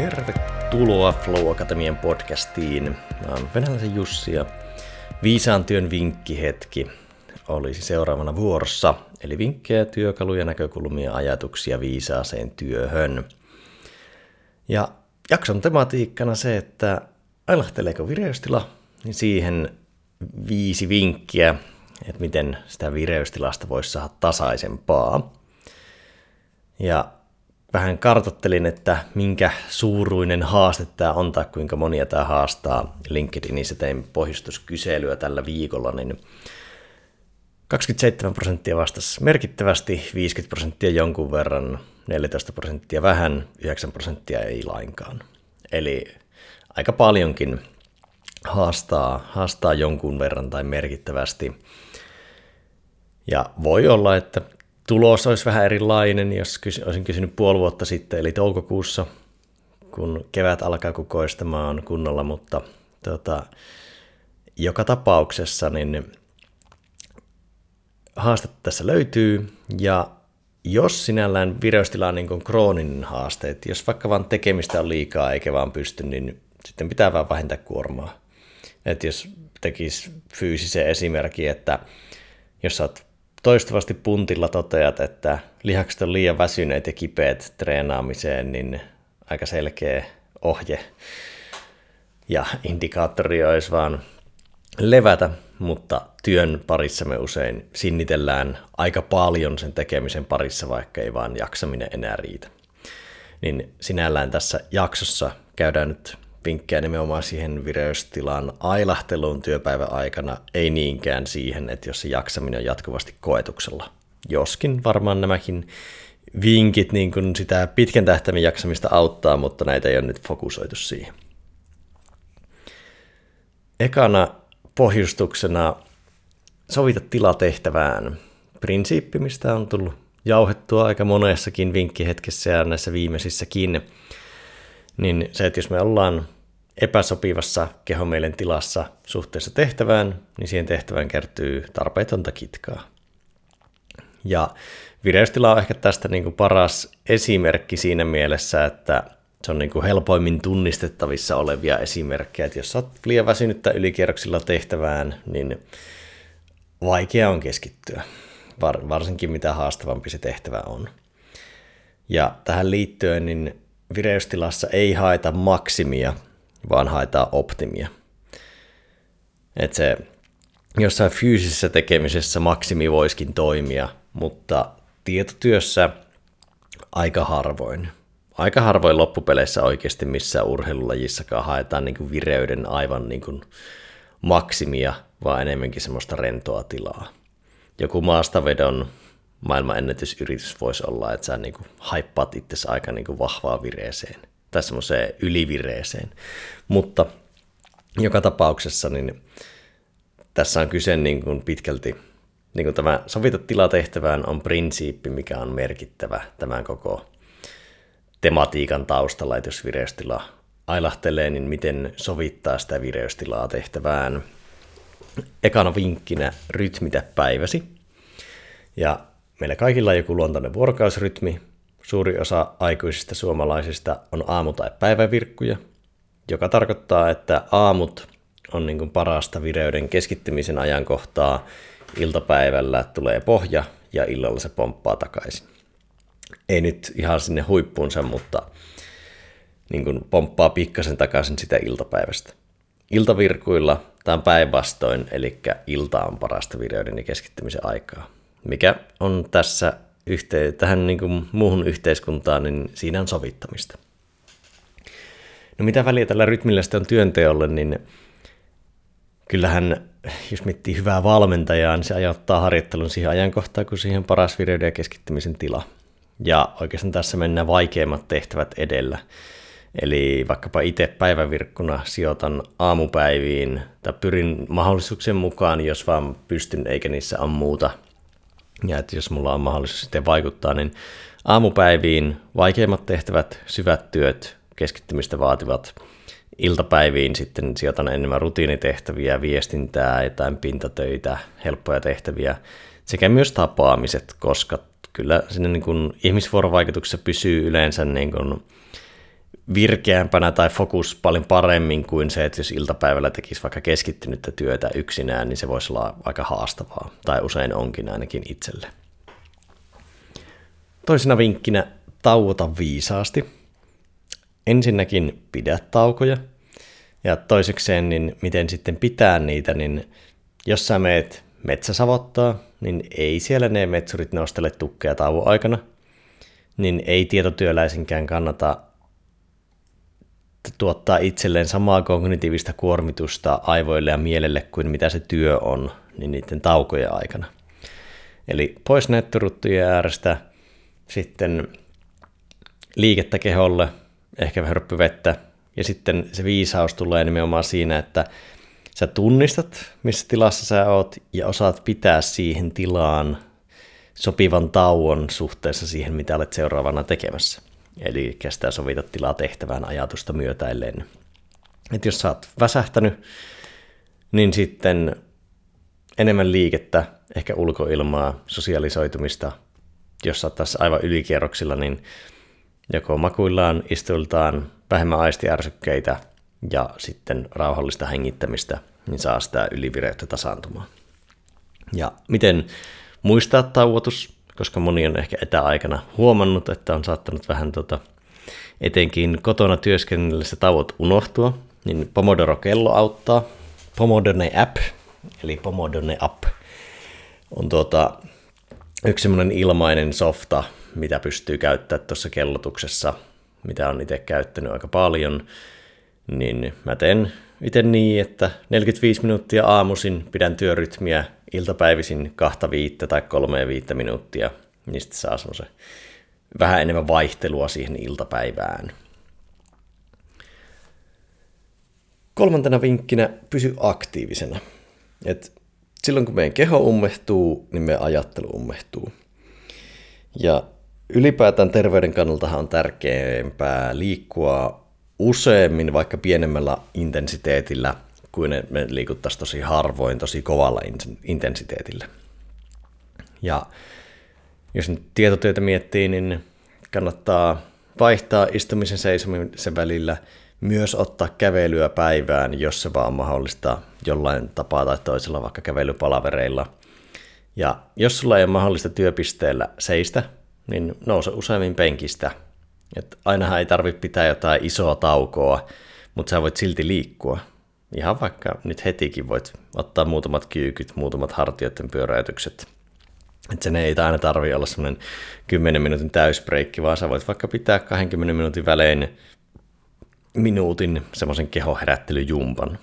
Tervetuloa Flow Akatemian podcastiin. Mä oon Venäläisen Jussi ja viisaan työn vinkkihetki olisi seuraavana vuorossa, eli vinkkejä, työkaluja, näkökulmia, ajatuksia viisaaseen työhön. Ja jakson tematiikkana se, että ailahteleeko vireystila, niin siihen viisi vinkkiä, että miten sitä vireystilasta voisi saada tasaisempaa. Ja vähän kartottelin, että minkä suuruinen haaste tämä on tai kuinka monia tämä haastaa. LinkedInissä tein pohjustuskyselyä tällä viikolla, niin 27 prosenttia vastasi merkittävästi, 50 prosenttia jonkun verran, 14 prosenttia vähän, 9 prosenttia ei lainkaan. Eli aika paljonkin haastaa, haastaa jonkun verran tai merkittävästi. Ja voi olla, että tulos olisi vähän erilainen, jos kysy, olisin kysynyt puoli vuotta sitten, eli toukokuussa, kun kevät alkaa kukoistamaan kunnolla, mutta tota, joka tapauksessa niin haastetta tässä löytyy, ja jos sinällään vireystila on niin krooninen haaste, että jos vaikka vaan tekemistä on liikaa eikä vaan pysty, niin sitten pitää vaan vähentää kuormaa. Että jos tekisi fyysisen esimerkin, että jos sä oot toistuvasti puntilla toteat, että lihakset on liian väsyneet ja kipeät treenaamiseen, niin aika selkeä ohje ja indikaattori olisi vaan levätä, mutta työn parissa me usein sinnitellään aika paljon sen tekemisen parissa, vaikka ei vaan jaksaminen enää riitä. Niin sinällään tässä jaksossa käydään nyt vinkkejä nimenomaan siihen vireystilan ailahteluun työpäivän aikana, ei niinkään siihen, että jos se jaksaminen on jatkuvasti koetuksella. Joskin varmaan nämäkin vinkit niin kuin sitä pitkän tähtäimen jaksamista auttaa, mutta näitä ei ole nyt fokusoitu siihen. Ekana pohjustuksena sovita tilatehtävään. Prinsiippi, mistä on tullut jauhettua aika monessakin vinkkihetkessä ja näissä viimeisissäkin niin se, että jos me ollaan epäsopivassa kehomielen tilassa suhteessa tehtävään, niin siihen tehtävään kertyy tarpeetonta kitkaa. Ja vireystila on ehkä tästä niin kuin paras esimerkki siinä mielessä, että se on niin kuin helpoimmin tunnistettavissa olevia esimerkkejä, että jos olet liian väsynyttä ylikierroksilla tehtävään, niin vaikea on keskittyä, varsinkin mitä haastavampi se tehtävä on. Ja tähän liittyen, niin vireystilassa ei haeta maksimia, vaan haetaan optimia. Et se jossain fyysisessä tekemisessä maksimi voiskin toimia, mutta tietotyössä aika harvoin. Aika harvoin loppupeleissä oikeasti missään urheilulajissakaan haetaan niin vireyden aivan niin kuin maksimia, vaan enemmänkin semmoista rentoa tilaa. Joku maastavedon maailman ennätysyritys voisi olla, että sä niin haippaat itse aika niin vahvaa vireeseen tai semmoiseen ylivireeseen. Mutta joka tapauksessa niin tässä on kyse niin kuin pitkälti, niin kuin tämä sovita tilatehtävään on prinsiippi, mikä on merkittävä tämän koko tematiikan taustalla, että jos vireystila ailahtelee, niin miten sovittaa sitä vireystilaa tehtävään. Ekana vinkkinä rytmitä päiväsi. Ja Meillä kaikilla on joku luontainen vuorokausrytmi. Suuri osa aikuisista suomalaisista on aamu- tai päivävirkkuja, joka tarkoittaa, että aamut on niin kuin parasta vireyden keskittymisen ajankohtaa. Iltapäivällä tulee pohja ja illalla se pomppaa takaisin. Ei nyt ihan sinne huippuunsa, mutta niin kuin pomppaa pikkasen takaisin sitä iltapäivästä. Iltavirkuilla tämä on päinvastoin, eli ilta on parasta vireyden ja keskittymisen aikaa mikä on tässä yhteen, tähän niin kuin muuhun yhteiskuntaan, niin siinä on sovittamista. No mitä väliä tällä rytmillä sitten on työnteolle, niin kyllähän, jos miettii hyvää valmentajaa, niin se ajoittaa harjoittelun siihen ajankohtaan, kun siihen paras vireyden ja keskittymisen tila. Ja oikeastaan tässä mennään vaikeimmat tehtävät edellä. Eli vaikkapa itse päivävirkkuna sijoitan aamupäiviin tai pyrin mahdollisuuksien mukaan, jos vaan pystyn eikä niissä on muuta ja että jos mulla on mahdollisuus sitten vaikuttaa, niin aamupäiviin vaikeimmat tehtävät, syvät työt, keskittymistä vaativat iltapäiviin sitten sijoitan enemmän rutiinitehtäviä, viestintää, jotain pintatöitä, helppoja tehtäviä sekä myös tapaamiset, koska kyllä sinne niin kuin ihmisvuorovaikutuksessa pysyy yleensä niin kuin virkeämpänä tai fokus paljon paremmin kuin se, että jos iltapäivällä tekisi vaikka keskittynyttä työtä yksinään, niin se voisi olla aika haastavaa, tai usein onkin ainakin itselle. Toisena vinkkinä tauota viisaasti. Ensinnäkin pidä taukoja, ja toisekseen, niin miten sitten pitää niitä, niin jos sä meet metsäsavottaa, niin ei siellä ne metsurit nostele tukkeja tauon aikana, niin ei tietotyöläisinkään kannata tuottaa itselleen samaa kognitiivista kuormitusta aivoille ja mielelle kuin mitä se työ on niin niiden taukojen aikana. Eli pois netturuttujen äärestä, sitten liikettä keholle, ehkä hörppy vettä, ja sitten se viisaus tulee nimenomaan siinä, että sä tunnistat, missä tilassa sä oot, ja osaat pitää siihen tilaan sopivan tauon suhteessa siihen, mitä olet seuraavana tekemässä. Eli kestää sovita tilaa tehtävään ajatusta myötäillen. Että jos sä oot väsähtänyt, niin sitten enemmän liikettä, ehkä ulkoilmaa, sosialisoitumista. Jos sä oot tässä aivan ylikierroksilla, niin joko makuillaan, istuiltaan, vähemmän aistiärsykkeitä ja sitten rauhallista hengittämistä, niin saa sitä ylivireyttä tasaantumaan. Ja miten muistaa tauotus, koska moni on ehkä etäaikana huomannut, että on saattanut vähän tota, etenkin kotona työskennellessä tauot unohtua, niin Pomodoro-kello auttaa. Pomodone App, eli Pomodone App, on tuota, yksi semmoinen ilmainen softa, mitä pystyy käyttämään tuossa kellotuksessa, mitä on itse käyttänyt aika paljon, niin mä teen itse niin, että 45 minuuttia aamuisin pidän työrytmiä iltapäivisin kahta viittä tai kolmea viittä minuuttia, niin sitten saa semmoisen vähän enemmän vaihtelua siihen iltapäivään. Kolmantena vinkkinä pysy aktiivisena. Et silloin kun meidän keho ummehtuu, niin meidän ajattelu ummehtuu. Ja ylipäätään terveyden kannalta on tärkeämpää liikkua useammin vaikka pienemmällä intensiteetillä kuin me liikuttaisiin tosi harvoin tosi kovalla intensiteetillä. Ja jos nyt tietotyötä miettii, niin kannattaa vaihtaa istumisen seisomisen välillä myös ottaa kävelyä päivään, jos se vaan mahdollista jollain tapaa tai toisella, vaikka kävelypalavereilla. Ja jos sulla ei ole mahdollista työpisteellä seistä, niin nouse useammin penkistä. Et ainahan ei tarvitse pitää jotain isoa taukoa, mutta sä voit silti liikkua. Ihan vaikka nyt hetikin voit ottaa muutamat kyykyt, muutamat hartioiden pyöräytykset. Että sen ei aina tarvitse olla semmoinen 10 minuutin täysbreikki, vaan sä voit vaikka pitää 20 minuutin välein minuutin semmoisen kehoherättelyjumpan.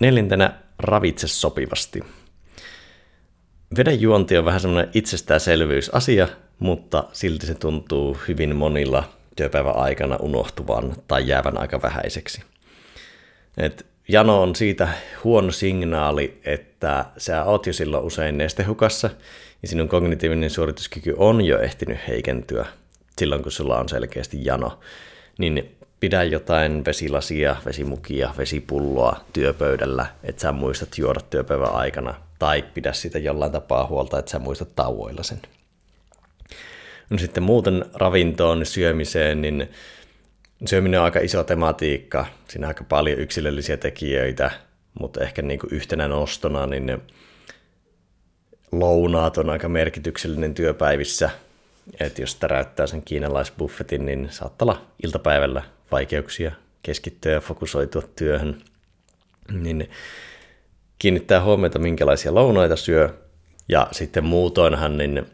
Neljäntenä ravitse sopivasti. Veden juonti on vähän semmoinen itsestäänselvyysasia, mutta silti se tuntuu hyvin monilla työpäivän aikana unohtuvan tai jäävän aika vähäiseksi. Et jano on siitä huono signaali, että sä oot jo silloin usein nestehukassa ja sinun kognitiivinen suorituskyky on jo ehtinyt heikentyä silloin, kun sulla on selkeästi jano. Niin pidä jotain vesilasia, vesimukia, vesipulloa työpöydällä, että sä muistat juoda työpäivän aikana, tai pidä sitä jollain tapaa huolta, että sä muistat tauoilla sen. No sitten muuten ravintoon, syömiseen, niin syöminen on aika iso tematiikka. Siinä on aika paljon yksilöllisiä tekijöitä, mutta ehkä niin kuin yhtenä nostona, niin lounaat on aika merkityksellinen työpäivissä. Että jos täräyttää sen kiinalaisbuffetin, niin saattaa olla iltapäivällä vaikeuksia keskittyä ja fokusoitua työhön. Niin kiinnittää huomiota, minkälaisia lounaita syö. Ja sitten muutoinhan niin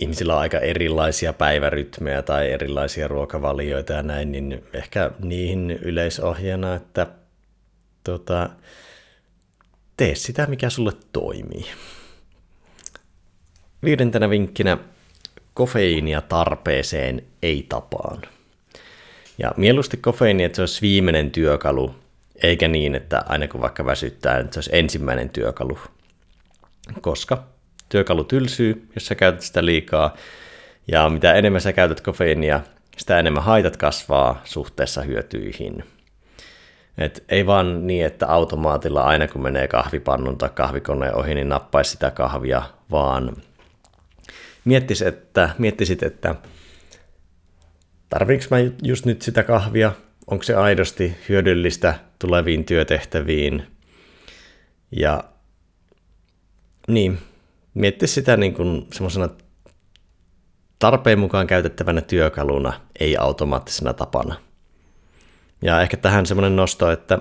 ihmisillä on aika erilaisia päivärytmejä tai erilaisia ruokavalioita ja näin, niin ehkä niihin yleisohjeena, että tota, tee sitä, mikä sulle toimii. Viidentenä vinkkinä kofeiinia tarpeeseen ei tapaan. Ja mieluusti kofeiini, että se olisi viimeinen työkalu, eikä niin, että aina kun vaikka väsyttää, että se olisi ensimmäinen työkalu. Koska työkalu tylsyy, jos sä käytät sitä liikaa, ja mitä enemmän sä käytät kofeiinia, sitä enemmän haitat kasvaa suhteessa hyötyihin. Et ei vaan niin, että automaatilla aina kun menee kahvipannun tai kahvikoneen ohi, niin nappaisi sitä kahvia, vaan miettisit, että, miettisit, että tarviinko mä just nyt sitä kahvia, onko se aidosti hyödyllistä tuleviin työtehtäviin. Ja niin, mietti sitä niin kuin semmoisena tarpeen mukaan käytettävänä työkaluna, ei automaattisena tapana. Ja ehkä tähän semmoinen nosto, että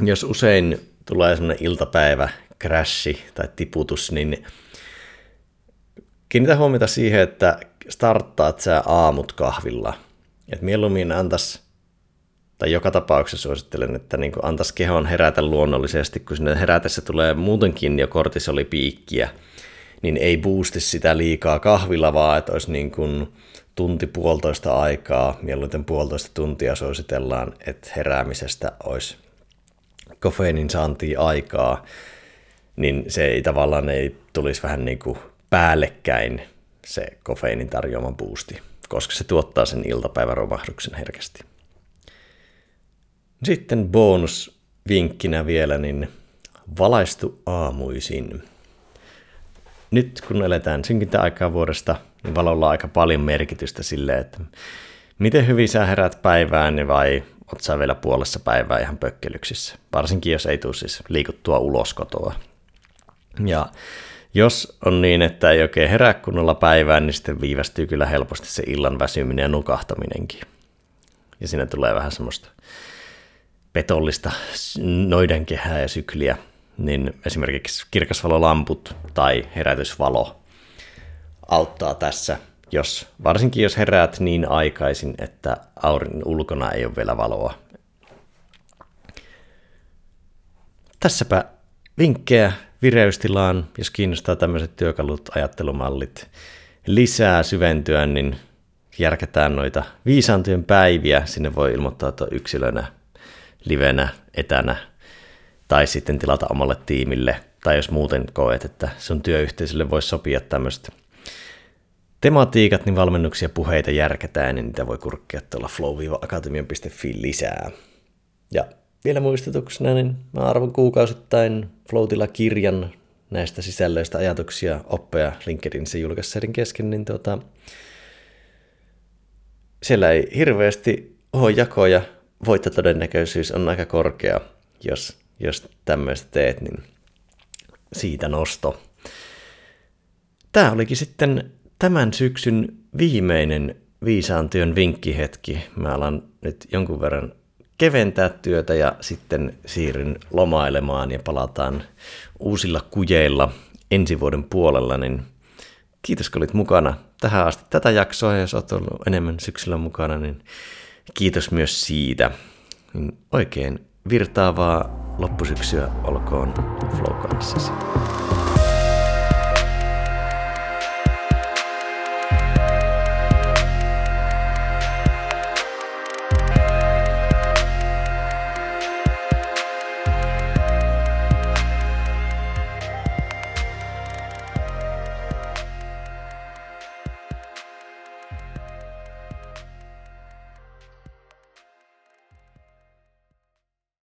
jos usein tulee semmoinen iltapäivä, crashi tai tiputus, niin kiinnitä huomiota siihen, että starttaat sä aamut kahvilla. Et mieluummin antas, tai joka tapauksessa suosittelen, että niin antas kehon herätä luonnollisesti, kun sinne herätessä tulee muutenkin jo kortisolipiikkiä, niin ei boosti sitä liikaa kahvilla, vaan että olisi niin kuin tunti puolitoista aikaa, mieluiten puolitoista tuntia suositellaan, että heräämisestä olisi kofeiinin saantia aikaa, niin se ei tavallaan ei tulisi vähän niin kuin päällekkäin se kofeiinin tarjoama boosti, koska se tuottaa sen iltapäiväromahduksen herkästi. Sitten bonus vinkkinä vielä, niin valaistu aamuisin. Nyt kun eletään synkintä aikaa vuodesta, niin valolla on aika paljon merkitystä sille, että miten hyvin sä herät päivään vai oot sä vielä puolessa päivää ihan pökkelyksissä. Varsinkin jos ei tule siis liikuttua ulos kotoa. Ja jos on niin, että ei oikein herää kunnolla päivään, niin sitten viivästyy kyllä helposti se illan väsyminen ja nukahtaminenkin. Ja siinä tulee vähän semmoista petollista noidankehää ja sykliä. Niin esimerkiksi kirkasvalolamput tai herätysvalo auttaa tässä, jos, varsinkin jos heräät niin aikaisin, että aurin ulkona ei ole vielä valoa. Tässäpä vinkkejä vireystilaan, jos kiinnostaa tämmöiset työkalut, ajattelumallit lisää syventyä, niin järkätään noita viisaantyön päiviä. Sinne voi ilmoittautua yksilönä, livenä, etänä tai sitten tilata omalle tiimille. Tai jos muuten koet, että sun työyhteisölle voisi sopia tämmöistä tematiikat, niin valmennuksia, puheita järkätään, niin niitä voi kurkkia tuolla flow-akatemian.fi lisää. Ja vielä muistutuksena, niin mä arvon kuukausittain Floatilla kirjan näistä sisällöistä, ajatuksia, oppeja LinkedInissä julkaisseiden kesken, niin tuota, siellä ei hirveästi ole jakoja. Voittotodennäköisyys on aika korkea, jos, jos tämmöistä teet, niin siitä nosto. Tämä olikin sitten tämän syksyn viimeinen viisaan työn vinkkihetki. Mä alan nyt jonkun verran keventää työtä ja sitten siirryn lomailemaan ja palataan uusilla kujeilla ensi vuoden puolella, niin kiitos kun olit mukana tähän asti tätä jaksoa ja jos olet ollut enemmän syksyllä mukana, niin kiitos myös siitä. Niin oikein virtaavaa loppusyksyä olkoon Flow kanssasi.